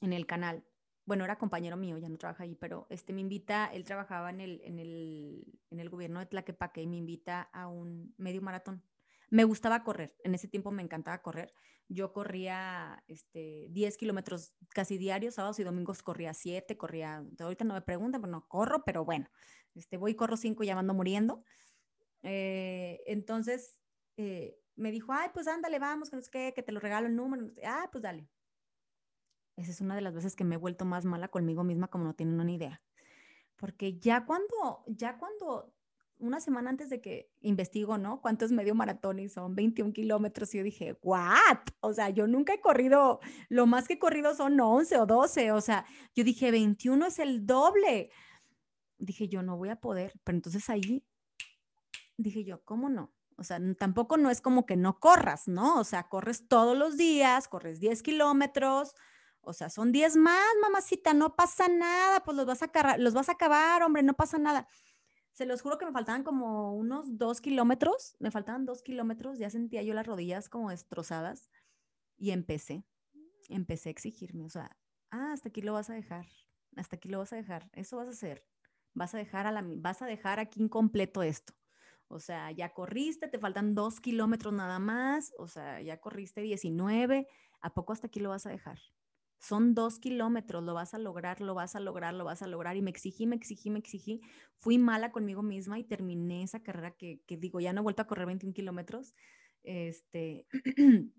en el canal, bueno, era compañero mío, ya no trabaja ahí, pero este me invita, él trabajaba en el, en el, en el gobierno de Tlaquepaque y me invita a un medio maratón. Me gustaba correr, en ese tiempo me encantaba correr. Yo corría este, 10 kilómetros casi diarios, sábados y domingos corría 7, corría, ahorita no me preguntan, pero no corro, pero bueno, este, voy corro 5 y ya ando muriendo. Eh, entonces eh, me dijo, ay, pues ándale, vamos, que no sé qué, que te lo regalo el número. Ah, pues dale. Esa es una de las veces que me he vuelto más mala conmigo misma, como no tienen una idea. Porque ya cuando, ya cuando una semana antes de que investigo, ¿no? ¿Cuánto es medio maratón? Y son 21 kilómetros. Y yo dije, ¿what? O sea, yo nunca he corrido, lo más que he corrido son 11 o 12. O sea, yo dije, 21 es el doble. Dije, yo no voy a poder. Pero entonces ahí dije yo, ¿cómo no? O sea, tampoco no es como que no corras, ¿no? O sea, corres todos los días, corres 10 kilómetros, o sea, son 10 más, mamacita, no pasa nada, pues los vas a, los vas a acabar, hombre, no pasa nada. Se los juro que me faltaban como unos dos kilómetros, me faltaban dos kilómetros, ya sentía yo las rodillas como destrozadas y empecé, empecé a exigirme, o sea, ah, hasta aquí lo vas a dejar, hasta aquí lo vas a dejar, eso vas a hacer, vas a dejar, a la, vas a dejar aquí incompleto esto. O sea, ya corriste, te faltan dos kilómetros nada más, o sea, ya corriste 19, ¿a poco hasta aquí lo vas a dejar? Son dos kilómetros, lo vas a lograr, lo vas a lograr, lo vas a lograr. Y me exigí, me exigí, me exigí. Fui mala conmigo misma y terminé esa carrera que, digo, ya no he vuelto a correr 21 kilómetros. Este,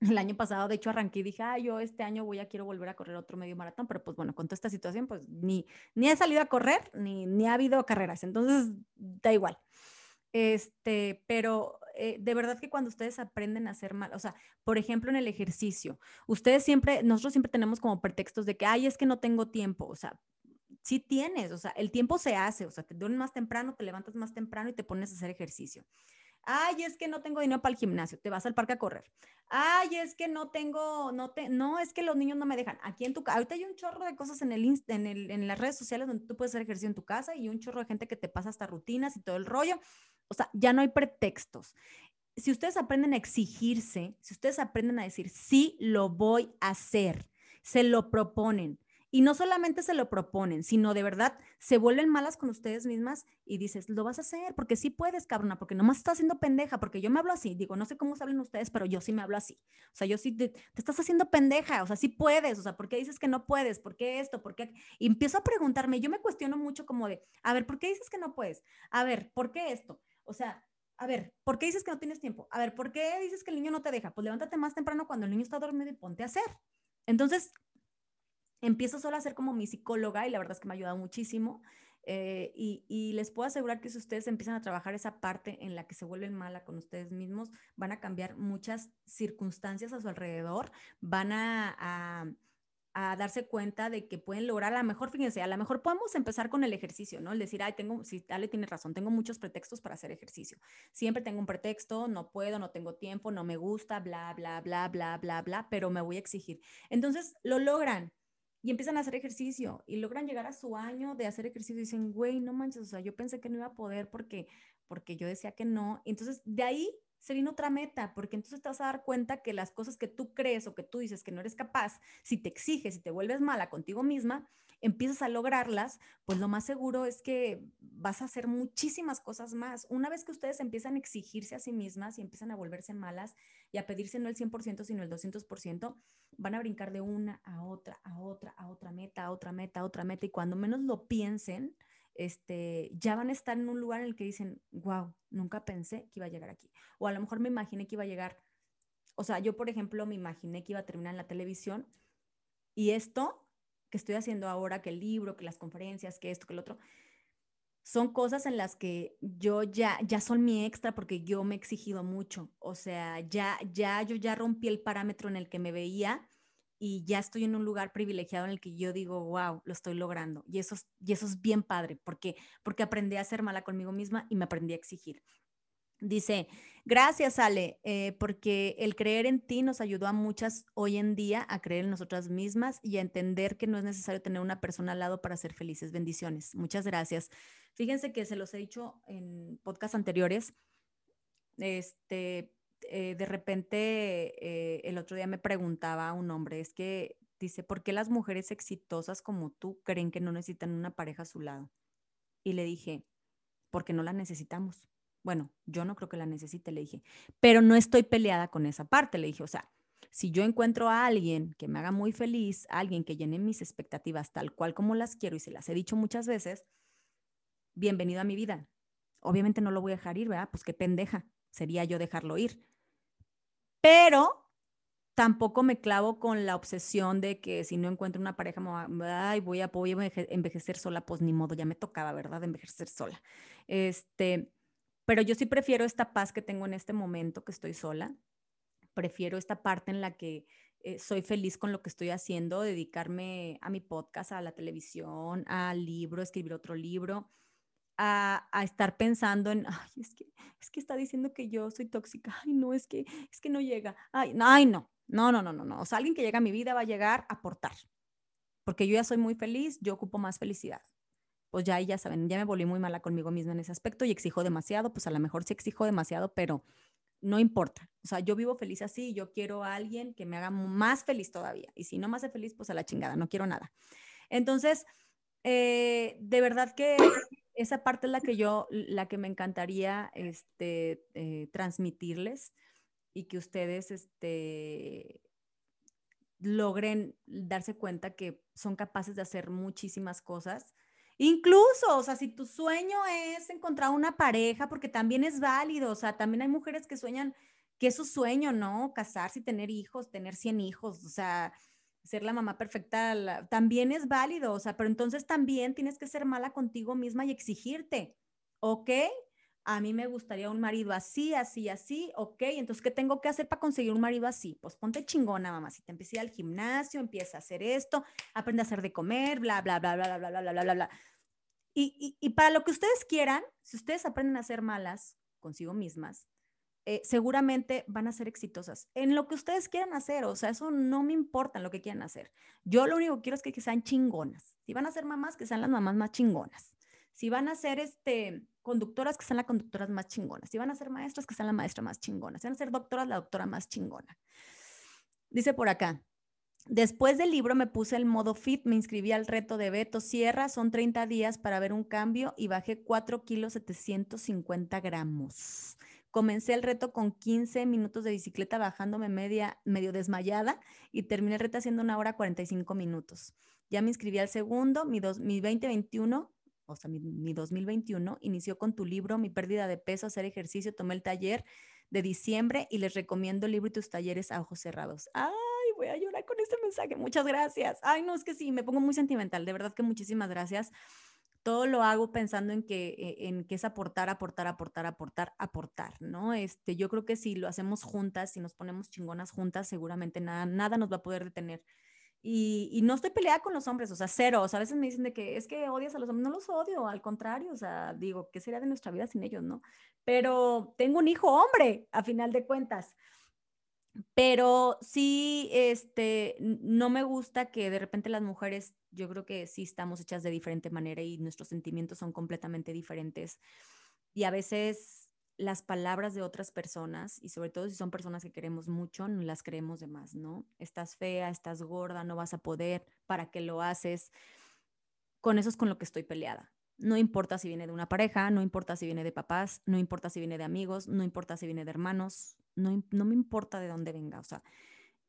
el año pasado, de hecho, arranqué y dije, ah, yo este año voy a, quiero volver a correr otro medio maratón, pero pues bueno, con toda esta situación, pues ni, ni he salido a correr, ni, ni ha habido carreras, entonces da igual. Este, pero eh, de verdad que cuando ustedes aprenden a hacer mal, o sea, por ejemplo, en el ejercicio, ustedes siempre, nosotros siempre tenemos como pretextos de que, ay, es que no tengo tiempo, o sea, sí tienes, o sea, el tiempo se hace, o sea, te duermes más temprano, te levantas más temprano y te pones a hacer ejercicio. Ay, es que no tengo dinero para el gimnasio, te vas al parque a correr. Ay, es que no tengo, no te, no, es que los niños no me dejan. Aquí en tu casa, ahorita hay un chorro de cosas en, el, en, el, en las redes sociales donde tú puedes hacer ejercicio en tu casa y un chorro de gente que te pasa hasta rutinas y todo el rollo. O sea, ya no hay pretextos. Si ustedes aprenden a exigirse, si ustedes aprenden a decir, sí, lo voy a hacer, se lo proponen, y no solamente se lo proponen, sino de verdad se vuelven malas con ustedes mismas y dices, lo vas a hacer, porque sí puedes, cabrona, porque nomás estás haciendo pendeja, porque yo me hablo así, digo, no sé cómo saben ustedes, pero yo sí me hablo así. O sea, yo sí te, estás haciendo pendeja, o sea, sí puedes, o sea, ¿por qué dices que no puedes? ¿Por qué esto? ¿Por qué? Y empiezo a preguntarme, yo me cuestiono mucho como de, a ver, ¿por qué dices que no puedes? A ver, ¿por qué esto? O sea, a ver, ¿por qué dices que no tienes tiempo? A ver, ¿por qué dices que el niño no te deja? Pues levántate más temprano cuando el niño está dormido y ponte a hacer. Entonces, empiezo solo a ser como mi psicóloga y la verdad es que me ha ayudado muchísimo. Eh, y, les puedo asegurar que si ustedes empiezan a trabajar esa parte en la que se vuelven mala con ustedes mismos, van a cambiar muchas circunstancias a su alrededor, van a, darse cuenta de que pueden lograr, a lo mejor, fíjense, a lo mejor podemos empezar con el ejercicio, ¿no? El decir, ay, tengo, si Ale tiene razón, tengo muchos pretextos para hacer ejercicio. Siempre tengo un pretexto, no puedo, no tengo tiempo, no me gusta, bla, bla, bla, bla, bla, bla, pero me voy a exigir. Entonces, lo logran y empiezan a hacer ejercicio y logran llegar a su año de hacer ejercicio y dicen, güey, no manches, o sea, yo pensé que no iba a poder porque, porque yo decía que no. Entonces, de ahí se viene otra meta, porque entonces te vas a dar cuenta que las cosas que tú crees o que tú dices que no eres capaz, si te exiges, si te vuelves mala contigo misma, empiezas a lograrlas, pues lo más seguro es que vas a hacer muchísimas cosas más. Una vez que ustedes empiezan a exigirse a sí mismas y empiezan a volverse malas y a pedirse no el 100%, sino el 200%, van a brincar de una a otra, a otra, a otra meta, a otra meta, a otra meta. Y cuando menos lo piensen, este, ya van a estar en un lugar en el que dicen, wow, nunca pensé que iba a llegar aquí. O a lo mejor me imaginé que iba a llegar, o sea, yo por ejemplo me imaginé que iba a terminar en la televisión y esto que estoy haciendo ahora, que el libro, que las conferencias, que esto, que el otro, son cosas en las que yo ya, ya son mi extra porque yo me he exigido mucho. O sea, ya, ya, yo ya rompí el parámetro en el que me veía y ya estoy en un lugar privilegiado en el que yo digo, wow, lo estoy logrando. Y eso, y eso es bien padre porque, porque aprendí a ser mala conmigo misma y me aprendí a exigir. Dice, gracias Ale, eh, porque el creer en ti nos ayudó a muchas hoy en día a creer en nosotras mismas y a entender que no es necesario tener una persona al lado para ser felices. Bendiciones. Muchas gracias. Fíjense que se los he dicho en podcasts anteriores. Este, eh, de repente, eh, el otro día me preguntaba a un hombre, es que dice, ¿por qué las mujeres exitosas como tú creen que no necesitan una pareja a su lado? Y le dije, porque no la necesitamos bueno, yo no creo que la necesite, le dije, pero no estoy peleada con esa parte, le dije, o sea, si yo encuentro a alguien que me haga muy feliz, alguien que llene mis expectativas tal cual como las quiero y se las he dicho muchas veces, bienvenido a mi vida. Obviamente no lo voy a dejar ir, ¿verdad? Pues qué pendeja sería yo dejarlo ir. Pero tampoco me clavo con la obsesión de que si no encuentro una pareja, ay, voy a, voy envejecer sola, pues ni modo, ya me tocaba, ¿verdad? Envejecer sola. Este, pero yo sí prefiero esta paz que tengo en este momento que estoy sola. Prefiero esta parte en la que eh, soy feliz con lo que estoy haciendo, dedicarme a mi podcast, a la televisión, al libro, escribir otro libro, a, estar pensando en, ay, es que, es que está diciendo que yo soy tóxica, ay, no, es que, es que no llega, ay, no, ay, no, no, no, no, no, no. O sea, alguien que llega a mi vida va a llegar a aportar. Porque yo ya soy muy feliz, yo ocupo más felicidad. Pues ya, ya saben, ya me volví muy mala conmigo misma en ese aspecto y exijo demasiado, pues a lo mejor sí exijo demasiado, pero no importa. O sea, yo vivo feliz así, yo quiero a alguien que me haga más feliz todavía. Y si no me hace feliz, pues a la chingada, no quiero nada. Entonces, eh, de verdad que esa parte es la que yo, la que me encantaría este, eh, transmitirles y que ustedes este, logren darse cuenta que son capaces de hacer muchísimas cosas. Incluso, o sea, si tu sueño es encontrar una pareja, porque también es válido, o sea, también hay mujeres que sueñan que es su sueño, ¿no? Casarse y tener hijos, tener 100 hijos, o sea, ser la mamá perfecta, también es válido, o sea, pero entonces también tienes que ser mala contigo misma y exigirte, ¿ok? a mí me gustaría un marido así, así, así, ok, entonces, ¿qué tengo que hacer para conseguir un marido así? Pues ponte chingona, mamá, si te empieza al gimnasio, empieza a hacer esto, aprende a hacer de comer, bla, bla, bla, bla, bla, bla, bla, bla, bla, bla. Y, y, para lo que ustedes quieran, si ustedes aprenden a ser malas consigo mismas, eh, seguramente van a ser exitosas en lo que ustedes quieran hacer. O sea, eso no me importa lo que quieran hacer. Yo lo único que quiero es que, que sean chingonas. Si van a ser mamás, que sean las mamás más chingonas. Si van a ser este, conductoras, que sean las conductoras más chingonas. Si van a ser maestras, que sean la maestra más chingona. Si van a ser doctoras, la doctora más chingona. Dice por acá, Después del libro me puse el modo fit, me inscribí al reto de Beto Sierra, son 30 días para ver un cambio y bajé 4 kilos 750 gramos. Comencé el reto con 15 minutos de bicicleta bajándome media, medio desmayada y terminé el reto haciendo una hora 45 minutos. Ya me inscribí al segundo, mi, dos, mi 2021 o sea, mi, 2021, inició con tu libro, Mi pérdida de peso, hacer ejercicio, tomé el taller de diciembre y les recomiendo el libro y tus talleres a ojos cerrados. Ay, voy a llorar con este mensaje. Muchas gracias. Ay, no, es que sí, me pongo muy sentimental. De verdad que muchísimas gracias. Todo lo hago pensando en que, e, en que es aportar, aportar, aportar, aportar, aportar, ¿no? Este, yo creo que si lo hacemos juntas, si nos ponemos chingonas juntas, seguramente nada, nada nos va a poder detener y, no estoy peleada con los hombres, o sea, cero. O sea, a veces me dicen de que es que odias a los hombres. No los odio, al contrario, o sea, digo, ¿qué sería de nuestra vida sin ellos, no? Pero tengo un hijo hombre, a final de cuentas. Pero sí, este, no me gusta que de repente las mujeres, yo creo que sí estamos hechas de diferente manera y nuestros sentimientos son completamente diferentes. Y a veces las palabras de otras personas y sobre todo si son personas que queremos mucho, no las creemos de más, ¿no? Estás fea, estás gorda, no vas a poder, ¿para qué lo haces? Con eso es con lo que estoy peleada. No importa si viene de una pareja, no importa si viene de papás, no importa si viene de amigos, no importa si viene de hermanos, no, no me importa de dónde venga. O sea,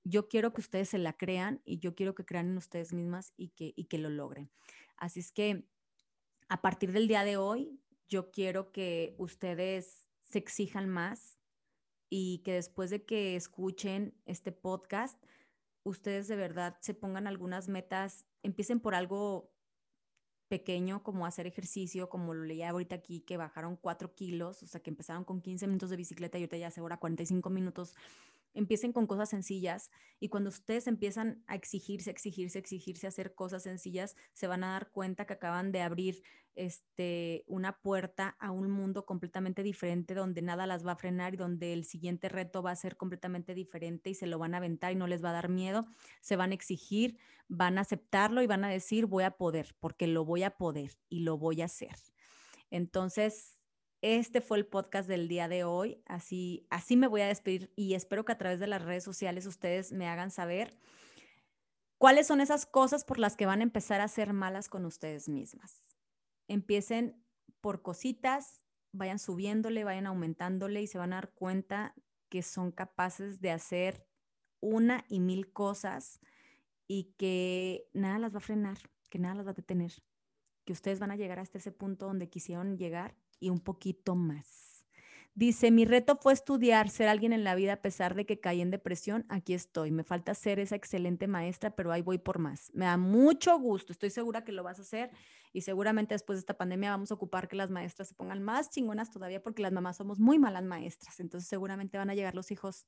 yo quiero que ustedes se la crean y yo quiero que crean en ustedes mismas y que, y que lo logren. Así es que a partir del día de hoy, yo quiero que ustedes se exijan más y que después de que escuchen este podcast, ustedes de verdad se pongan algunas metas, empiecen por algo pequeño como hacer ejercicio, como lo leía ahorita aquí, que bajaron 4 kilos, o sea, que empezaron con 15 minutos de bicicleta y ahorita ya hace ahora 45 minutos empiecen con cosas sencillas y cuando ustedes empiezan a exigirse, exigirse, exigirse, hacer cosas sencillas, se van a dar cuenta que acaban de abrir este, una puerta a un mundo completamente diferente donde nada las va a frenar y donde el siguiente reto va a ser completamente diferente y se lo van a aventar y no les va a dar miedo, se van a exigir, van a aceptarlo y van a decir voy a poder, porque lo voy a poder y lo voy a hacer. Entonces, este fue el podcast del día de hoy. Así, así me voy a despedir y espero que a través de las redes sociales ustedes me hagan saber cuáles son esas cosas por las que van a empezar a ser malas con ustedes mismas. Empiecen por cositas, vayan subiéndole, vayan aumentándole y se van a dar cuenta que son capaces de hacer una y mil cosas y que nada las va a frenar, que nada las va a detener, que ustedes van a llegar hasta ese punto donde quisieron llegar y un poquito más. Dice, mi reto fue estudiar, ser alguien en la vida a pesar de que caí en depresión. Aquí estoy. Me falta ser esa excelente maestra, pero ahí voy por más. Me da mucho gusto. Estoy segura que lo vas a hacer y seguramente después de esta pandemia vamos a ocupar que las maestras se pongan más chingonas todavía porque las mamás somos muy malas maestras. Entonces seguramente van a llegar los hijos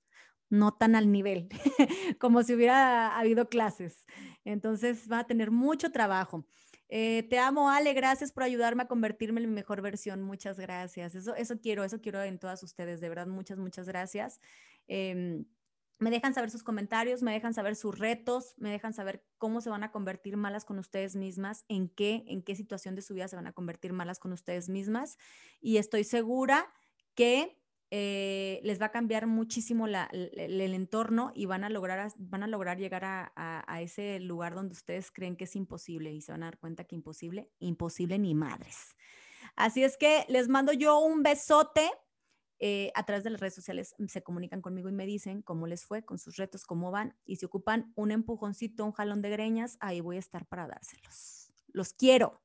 no tan al nivel como si hubiera habido clases. Entonces va a tener mucho trabajo. Eh, te amo, Ale, gracias por ayudarme a convertirme en mi mejor versión. Muchas gracias. Eso, eso quiero, eso quiero en todas ustedes, de verdad, muchas, muchas gracias. Em, me dejan saber sus comentarios, me dejan saber sus retos, me dejan saber cómo se van a convertir malas con ustedes mismas, en qué, en qué situación de su vida se van a convertir malas con ustedes mismas. Y estoy segura que eh, les va a cambiar muchísimo el, entorno y van a lograr, van a lograr llegar a, ese lugar donde ustedes creen que es imposible y se van a dar cuenta que imposible, imposible ni madres. Así es que les mando yo un besote. Eh, a través de las redes sociales se comunican conmigo y me dicen cómo les fue con sus retos, cómo van. Y si ocupan un empujoncito, un jalón de greñas, ahí voy a estar para dárselos. Los quiero.